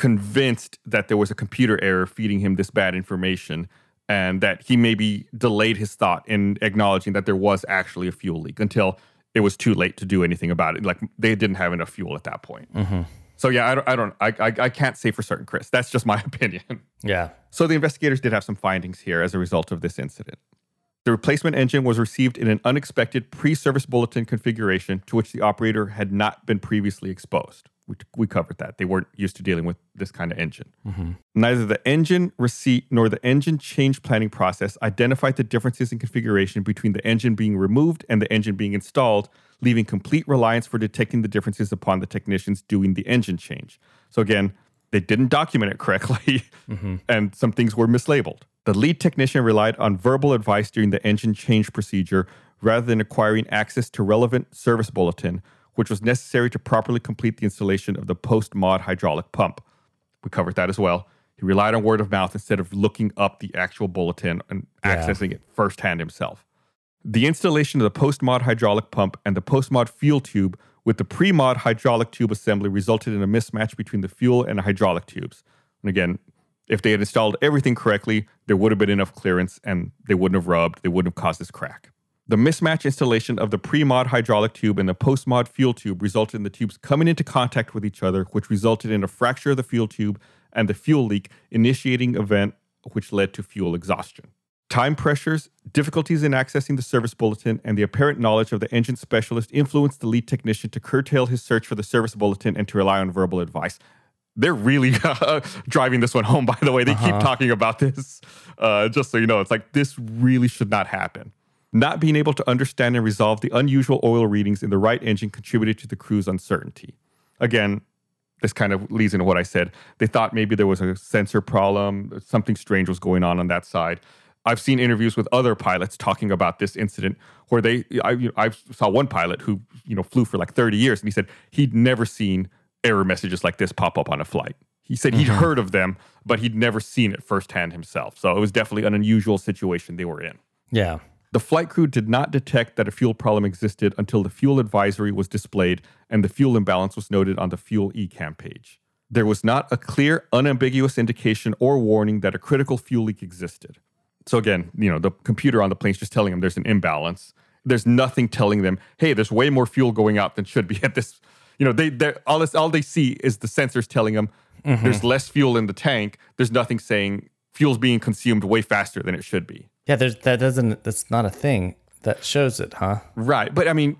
convinced that there was a computer error feeding him this bad information, and that he maybe delayed his thought in acknowledging that there was actually a fuel leak until it was too late to do anything about it. Like they didn't have enough fuel at that point. Mm-hmm. So yeah, I don't, I don't, I, I, I can't say for certain, Chris. That's just my opinion. yeah. So the investigators did have some findings here as a result of this incident. The replacement engine was received in an unexpected pre-service bulletin configuration to which the operator had not been previously exposed. We, we covered that. They weren't used to dealing with this kind of engine. Mm-hmm. Neither the engine receipt nor the engine change planning process identified the differences in configuration between the engine being removed and the engine being installed, leaving complete reliance for detecting the differences upon the technicians doing the engine change. So again, they didn't document it correctly, mm-hmm. and some things were mislabeled. The lead technician relied on verbal advice during the engine change procedure rather than acquiring access to relevant service bulletin, which was necessary to properly complete the installation of the post mod hydraulic pump. We covered that as well. He relied on word of mouth instead of looking up the actual bulletin and Yeah. accessing it firsthand himself. The installation of the post mod hydraulic pump and the post mod fuel tube with the pre mod hydraulic tube assembly resulted in a mismatch between the fuel and the hydraulic tubes. And again, if they had installed everything correctly, there would have been enough clearance and they wouldn't have rubbed, they wouldn't have caused this crack. The mismatch installation of the pre mod hydraulic tube and the post mod fuel tube resulted in the tubes coming into contact with each other, which resulted in a fracture of the fuel tube and the fuel leak, initiating event which led to fuel exhaustion. Time pressures, difficulties in accessing the service bulletin, and the apparent knowledge of the engine specialist influenced the lead technician to curtail his search for the service bulletin and to rely on verbal advice. They're really driving this one home, by the way. They keep talking about this. Uh, just so you know, it's like this really should not happen. Not being able to understand and resolve the unusual oil readings in the right engine contributed to the crew's uncertainty. Again, this kind of leads into what I said. They thought maybe there was a sensor problem, something strange was going on on that side. I've seen interviews with other pilots talking about this incident where they, I, you know, I saw one pilot who, you know, flew for like 30 years and he said he'd never seen error messages like this pop up on a flight. He said he'd mm-hmm. heard of them, but he'd never seen it firsthand himself. So it was definitely an unusual situation they were in. Yeah. The flight crew did not detect that a fuel problem existed until the fuel advisory was displayed and the fuel imbalance was noted on the fuel ECAM page. There was not a clear, unambiguous indication or warning that a critical fuel leak existed. So again, you know, the computer on the plane's just telling them there's an imbalance. There's nothing telling them, hey, there's way more fuel going out than should be at this. You know, they they all this all they see is the sensors telling them mm-hmm. there's less fuel in the tank. There's nothing saying fuel's being consumed way faster than it should be. Yeah, there's that doesn't that's not a thing that shows it, huh? Right. But I mean,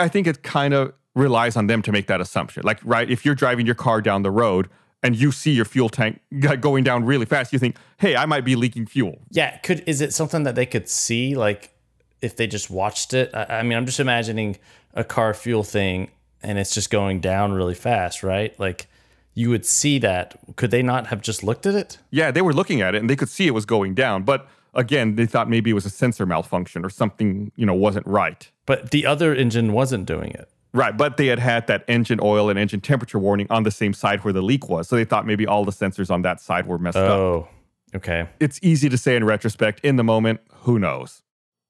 I think it kind of relies on them to make that assumption. Like, right, if you're driving your car down the road and you see your fuel tank going down really fast, you think, hey, I might be leaking fuel. Yeah, could is it something that they could see like if they just watched it? I, I mean, I'm just imagining a car fuel thing and it's just going down really fast, right? Like you would see that. Could they not have just looked at it? Yeah, they were looking at it and they could see it was going down. But again, they thought maybe it was a sensor malfunction or something, you know, wasn't right. But the other engine wasn't doing it. Right, but they had had that engine oil and engine temperature warning on the same side where the leak was. So they thought maybe all the sensors on that side were messed up. Oh, okay. It's easy to say in retrospect. In the moment, who knows?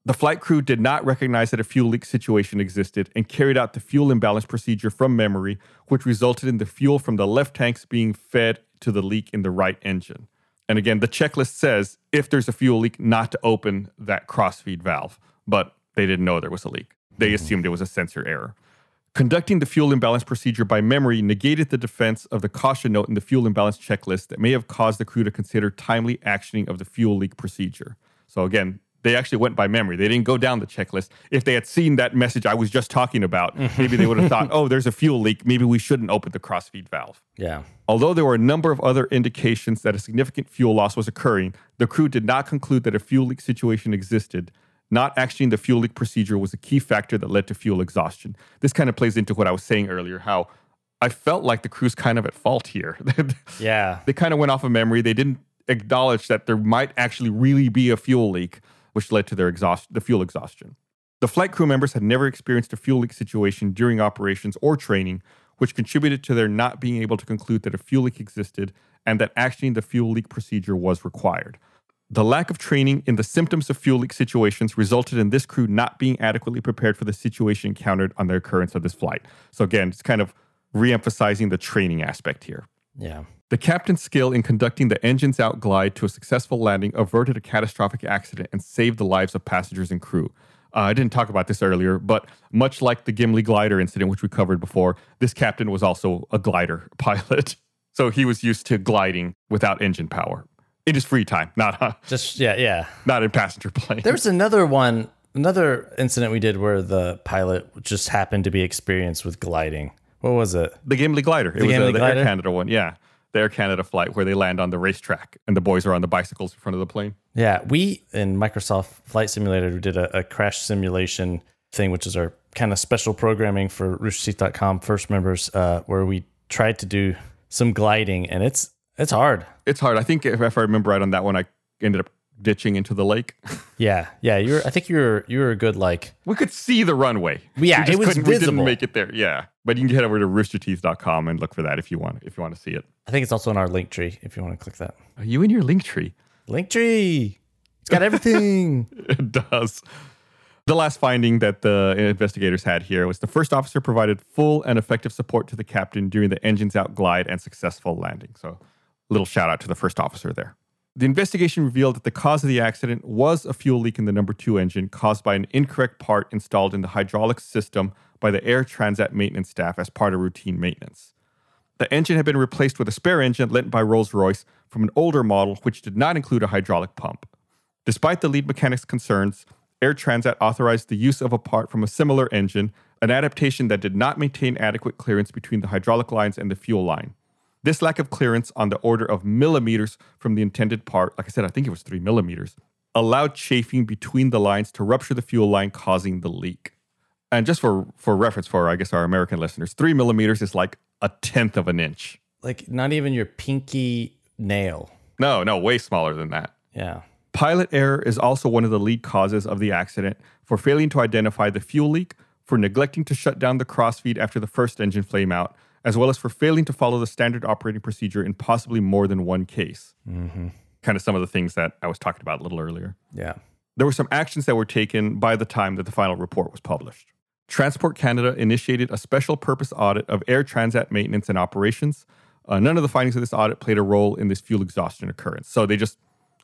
The flight crew did not recognize that a fuel leak situation existed and carried out the fuel imbalance procedure from memory, which resulted in the fuel from the left tanks being fed to the leak in the right engine. And again, the checklist says if there's a fuel leak, not to open that crossfeed valve, but they didn't know there was a leak. They mm-hmm. assumed it was a sensor error. Conducting the fuel imbalance procedure by memory negated the defense of the caution note in the fuel imbalance checklist that may have caused the crew to consider timely actioning of the fuel leak procedure. So again, they actually went by memory. They didn't go down the checklist. If they had seen that message I was just talking about, maybe they would have thought, oh, there's a fuel leak. Maybe we shouldn't open the crossfeed valve. Yeah. Although there were a number of other indications that a significant fuel loss was occurring, the crew did not conclude that a fuel leak situation existed. Not actioning the fuel leak procedure was a key factor that led to fuel exhaustion. This kind of plays into what I was saying earlier, how I felt like the crew's kind of at fault here. Yeah. they kind of went off of memory. They didn't acknowledge that there might actually really be a fuel leak, which led to their exhaust the fuel exhaustion. The flight crew members had never experienced a fuel leak situation during operations or training, which contributed to their not being able to conclude that a fuel leak existed and that actioning the fuel leak procedure was required. The lack of training in the symptoms of fuel leak situations resulted in this crew not being adequately prepared for the situation encountered on the occurrence of this flight. So again, it's kind of re-emphasizing the training aspect here. Yeah. The captain's skill in conducting the engines out glide to a successful landing averted a catastrophic accident and saved the lives of passengers and crew. Uh, I didn't talk about this earlier, but much like the Gimli glider incident, which we covered before, this captain was also a glider pilot. So he was used to gliding without engine power in his free time, not uh, Just yeah, yeah. not in passenger planes. There was another one, another incident we did where the pilot just happened to be experienced with gliding. What was it? the Gimli glider. It was Gimli uh, the glider? Air Canada one. Yeah, the Air Canada flight where they land on the racetrack and the boys are on the bicycles in front of the plane. Yeah, we in Microsoft Flight Simulator we did a, a crash simulation thing, which is our kind of special programming for roosterteeth.com first members, uh, where we tried to do some gliding, and it's it's hard. It's hard. I think if, if I remember right on that one, I ended up ditching into the lake. Yeah, yeah. You're. I think you're. You're a good like. we could see the runway. Yeah, it was couldn't- We didn't make it there. Yeah, but you can head over to roosterteeth.com and look for that if you want. If you want to see it. I think it's also in our link tree if you want to click that Are you in your link tree? link tree. It's got everything. It does. The last finding that the investigators had here was the first officer provided full and effective support to the captain during the engines out glide and successful landing. So, little shout out to the first officer there. The investigation revealed that the cause of the accident was a fuel leak in the number two engine caused by an incorrect part installed in the hydraulic system by the Air Transat maintenance staff as part of routine maintenance. The engine had been replaced with a spare engine lent by Rolls Royce from an older model, which did not include a hydraulic pump. Despite the lead mechanic's concerns, Air Transat authorized the use of a part from a similar engine, an adaptation that did not maintain adequate clearance between the hydraulic lines and the fuel line. This lack of clearance on the order of millimeters from the intended part, like I said, I think it was three millimeters, allowed chafing between the lines to rupture the fuel line, causing the leak. And just for, for reference for, I guess, our American listeners, three millimeters is like a tenth of an inch. Like not even your pinky nail. No, no, way smaller than that. Yeah. Pilot error is also one of the lead causes of the accident for failing to identify the fuel leak, for neglecting to shut down the crossfeed after the first engine flame out, as well as for failing to follow the standard operating procedure in possibly more than one case. Mm-hmm. Kind of some of the things that I was talking about a little earlier. Yeah. There were some actions that were taken by the time that the final report was published. Transport Canada initiated a special purpose audit of air transat maintenance and operations. Uh, none of the findings of this audit played a role in this fuel exhaustion occurrence. So they just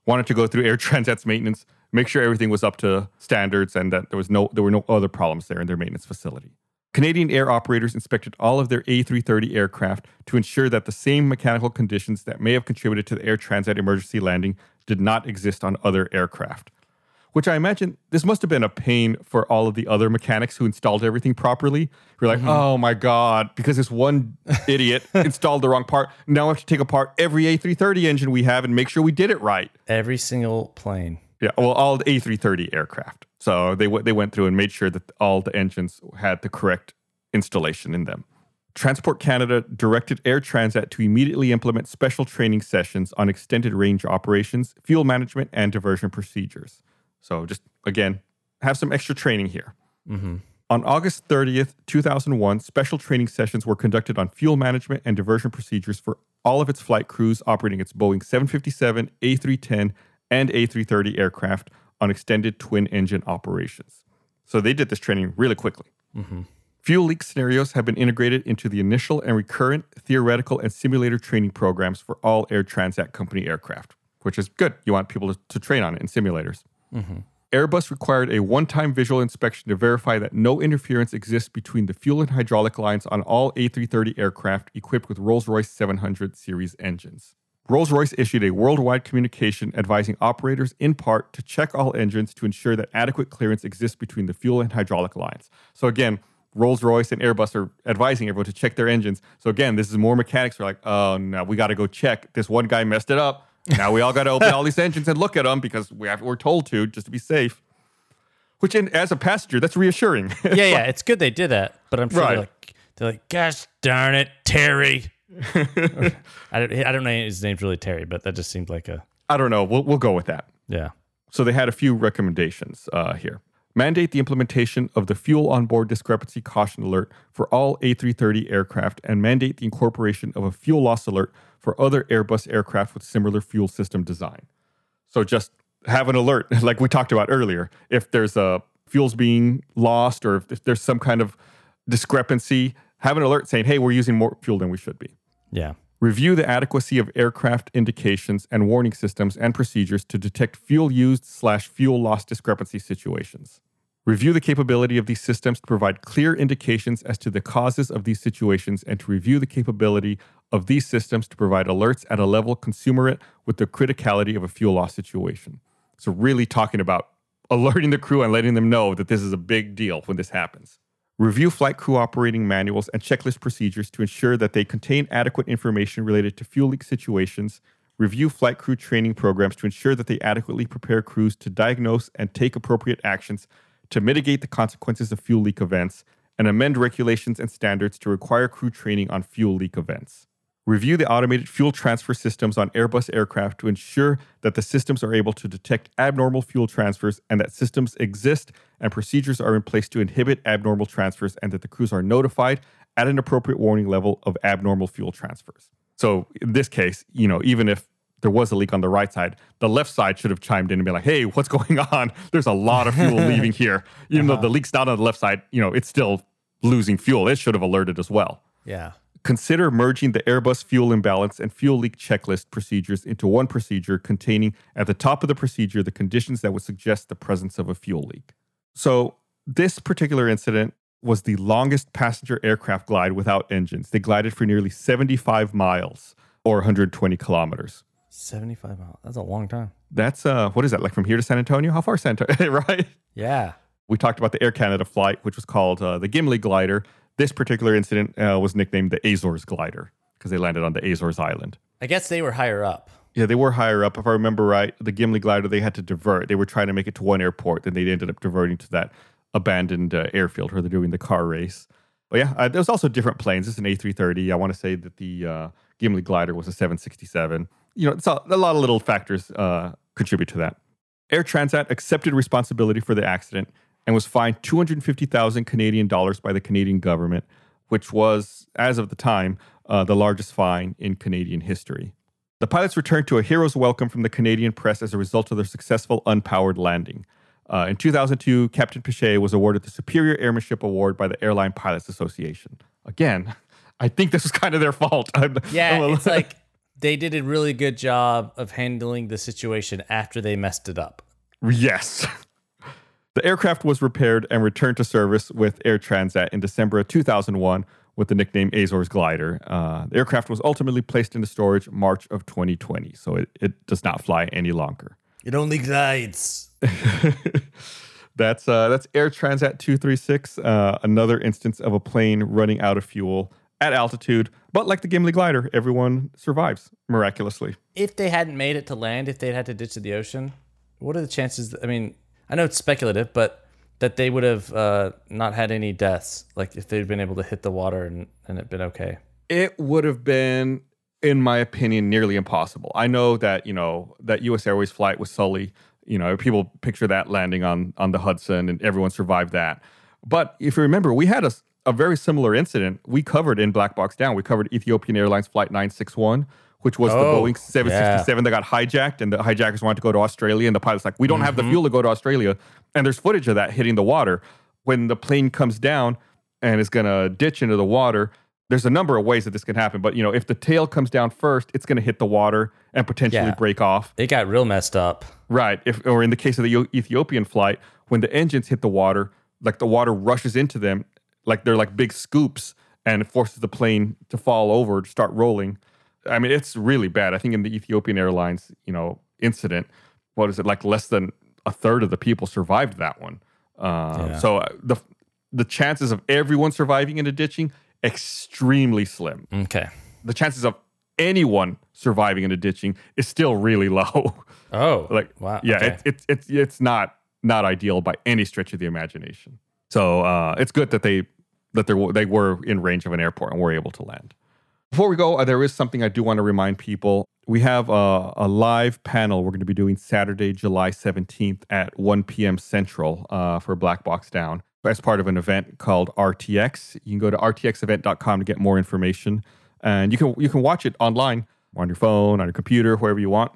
wanted to go through Air Transat's maintenance, make sure everything was up to standards and that there was no there were no other problems there in their maintenance facility. Canadian air operators inspected all of their A330 aircraft to ensure that the same mechanical conditions that may have contributed to the Air Transat emergency landing did not exist on other aircraft which I imagine this must have been a pain for all of the other mechanics who installed everything properly. You're like, mm-hmm. oh my God, because this one idiot installed the wrong part. Now I have to take apart every A330 engine we have and make sure we did it right. Every single plane. Yeah, well, all the A330 aircraft. So they, w- they went through and made sure that all the engines had the correct installation in them. Transport Canada directed Air Transat to immediately implement special training sessions on extended range operations, fuel management, and diversion procedures. So just again, have some extra training here. Mm-hmm. On August 30th, 2001, special training sessions were conducted on fuel management and diversion procedures for all of its flight crews operating its Boeing 757, A310, and A330 aircraft on extended twin engine operations. So they did this training really quickly. Mm-hmm. Fuel leak scenarios have been integrated into the initial and recurrent theoretical and simulator training programs for all Air Transat Company aircraft, which is good. You want people to, to train on it in simulators. Mm-hmm. Airbus required a one time visual inspection to verify that no interference exists between the fuel and hydraulic lines on all A330 aircraft equipped with Rolls Royce 700 series engines. Rolls Royce issued a worldwide communication advising operators in part to check all engines to ensure that adequate clearance exists between the fuel and hydraulic lines. So, again, Rolls Royce and Airbus are advising everyone to check their engines. So, again, this is more mechanics who are like, oh, no, we got to go check. This one guy messed it up now we all got to open all these engines and look at them because we have, we're told to just to be safe. Which, in, as a passenger, that's reassuring. yeah, yeah, it's good they did that, but I'm sure Right. they're like, they're like, gosh darn it, Terry. I don't, I don't know his name's really Terry, but that just seemed like a I don't know. We'll, we'll go with that. yeah. So they had a few recommendations uh, here. Mandate the implementation of the fuel onboard discrepancy caution alert for all A330 aircraft and mandate the incorporation of a fuel loss alert for other Airbus aircraft with similar fuel system design. So just have an alert, like we talked about earlier. If there's a fuels being lost or if there's some kind of discrepancy, have an alert saying, hey, we're using more fuel than we should be. Yeah. Review the adequacy of aircraft indications and warning systems and procedures to detect fuel used slash fuel loss discrepancy situations. Review the capability of these systems to provide clear indications as to the causes of these situations and to review the capability of these systems to provide alerts at a level commensurate with the criticality of a fuel loss situation. So, really talking about alerting the crew and letting them know that this is a big deal when this happens. Review flight crew operating manuals and checklist procedures to ensure that they contain adequate information related to fuel leak situations. Review flight crew training programs to ensure that they adequately prepare crews to diagnose and take appropriate actions to mitigate the consequences of fuel leak events, and amend regulations and standards to require crew training on fuel leak events. Review the automated fuel transfer systems on Airbus aircraft to ensure that the systems are able to detect abnormal fuel transfers and that systems exist and procedures are in place to inhibit abnormal transfers and that the crews are notified at an appropriate warning level of abnormal fuel transfers. So in this case, you know, even if there was a leak on the right side, the left side should have chimed in and be like, "Hey, what's going on? There's a lot of fuel leaving here." Even though uh-huh. the leak's not on the left side, you know, it's still losing fuel. It should have alerted as well Yeah. Consider merging the Airbus fuel imbalance and fuel leak checklist procedures into one procedure containing at the top of the procedure the conditions that would suggest the presence of a fuel leak. So, this particular incident was the longest passenger aircraft glide without engines. They glided for nearly 75 miles or 120 kilometers. 75 miles. That's a long time. That's uh, what is that like from here to San Antonio? How far is San Antonio? right? Yeah. We talked about the Air Canada flight, which was called uh, the Gimli glider. This particular incident uh, was nicknamed the Azores glider because they landed on the Azores Island. I guess they were higher up. Yeah, they were higher up. If I remember right, the Gimli glider, they had to divert. They were trying to make it to one airport, then they ended up diverting to that abandoned uh, airfield where they're doing the car race. But yeah, uh, there's also different planes. It's an A330. I want to say that the uh, Gimli glider was a 767. You know, it's a, a lot of little factors uh, contribute to that. Air Transat accepted responsibility for the accident and was fined 250,000 Canadian dollars by the Canadian government, which was, as of the time, uh, the largest fine in Canadian history. The pilots returned to a hero's welcome from the Canadian press as a result of their successful unpowered landing. Uh, in 2002, Captain Piché was awarded the Superior Airmanship Award by the Airline Pilots Association. Again, I think this was kind of their fault. I'm- Yeah, I'm it's like they did a really good job of handling the situation after they messed it up. Yes. The aircraft was repaired and returned to service with Air Transat in December of 2001 with the nickname Azores Glider. Uh, the aircraft was ultimately placed into storage March of 2020, so it, it does not fly any longer. It only glides. That's uh, that's Air Transat 236, uh, another instance of a plane running out of fuel at altitude. But like the Gimli glider, everyone survives miraculously. If they hadn't made it to land, if they'd had to ditch to the ocean, what are the chances? I mean, I know it's speculative, but that they would have uh, not had any deaths, like if they'd been able to hit the water and, and it been okay. It would have been, in my opinion, nearly impossible. I know that you know that U.S. Airways flight with Sully. You know, people picture that landing on on the Hudson, and everyone survived that. But if you remember, we had a, a very similar incident. We covered in Black Box Down. We covered Ethiopian Airlines Flight 961, which was the Oh, Boeing 767 that got hijacked, and the hijackers wanted to go to Australia, and the pilot's like, "We don't have the mm-hmm. fuel to go to Australia." And there's footage of that hitting the water when the plane comes down and is going to ditch into the water. There's a number of ways that this can happen, but you know, if the tail comes down first, it's going to hit the water and potentially Yeah. break off. It got real messed up. Right. If or in the case of the Ethiopian flight, when the engines hit the water, like the water rushes into them, like they're like big scoops, and it forces the plane to fall over to start rolling. I mean, it's really bad. I think in the Ethiopian Airlines, you know, incident, what is it like? Less than a third of the people survived that one. Uh, Yeah. So uh, the the chances of everyone surviving into ditching extremely slim. Okay. The chances of anyone surviving into ditching is still really low. Oh, like wow. yeah okay. it's it's it's it's not not ideal by any stretch of the imagination so uh it's good that they that they they were in range of an airport and were able to land before we go uh, there is something i do want to remind people we have a, a live panel we're going to be doing saturday july 17th at 1 p.m central uh, for black box down as part of an event called rtx you can go to rtxevent.com to get more information and you can you can watch it online on your phone on your computer wherever you want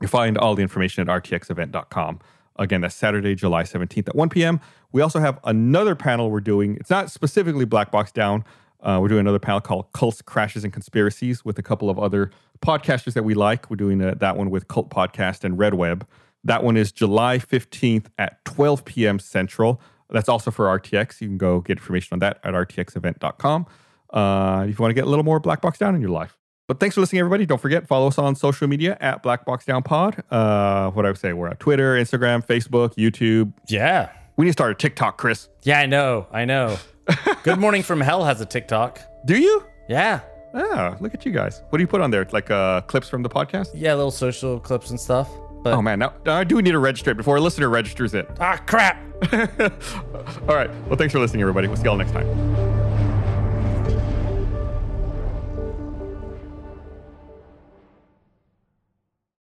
you find all the information at rtxevent.com. Again, that's Saturday, July 17th at 1 p.m. We also have another panel we're doing. It's not specifically Black Box Down. Uh, we're doing another panel called Cults, Crashes, and Conspiracies with a couple of other podcasters that we like. We're doing uh, that one with Cult Podcast and Red Web. That one is July 15th at 12 p.m. Central. That's also for RTX. You can go get information on that at rtxevent.com uh, if you want to get a little more Black Box Down in your life. But thanks for listening, everybody. Don't forget, follow us on social media at Black Box Down Pod. Uh, what I would say, we're at Twitter, Instagram, Facebook, YouTube. yeah. We need to start a TikTok, Chris. Yeah, I know. I know. Good Morning from Hell has a TikTok. Do you? Yeah. Ah, look at you guys. What do you put on there? Like uh, clips from the podcast? Yeah, little social clips and stuff. But Oh man, now, now I do need to register it before a listener registers it. ah crap. All right. Well, thanks for listening, everybody. We'll see y'all next time.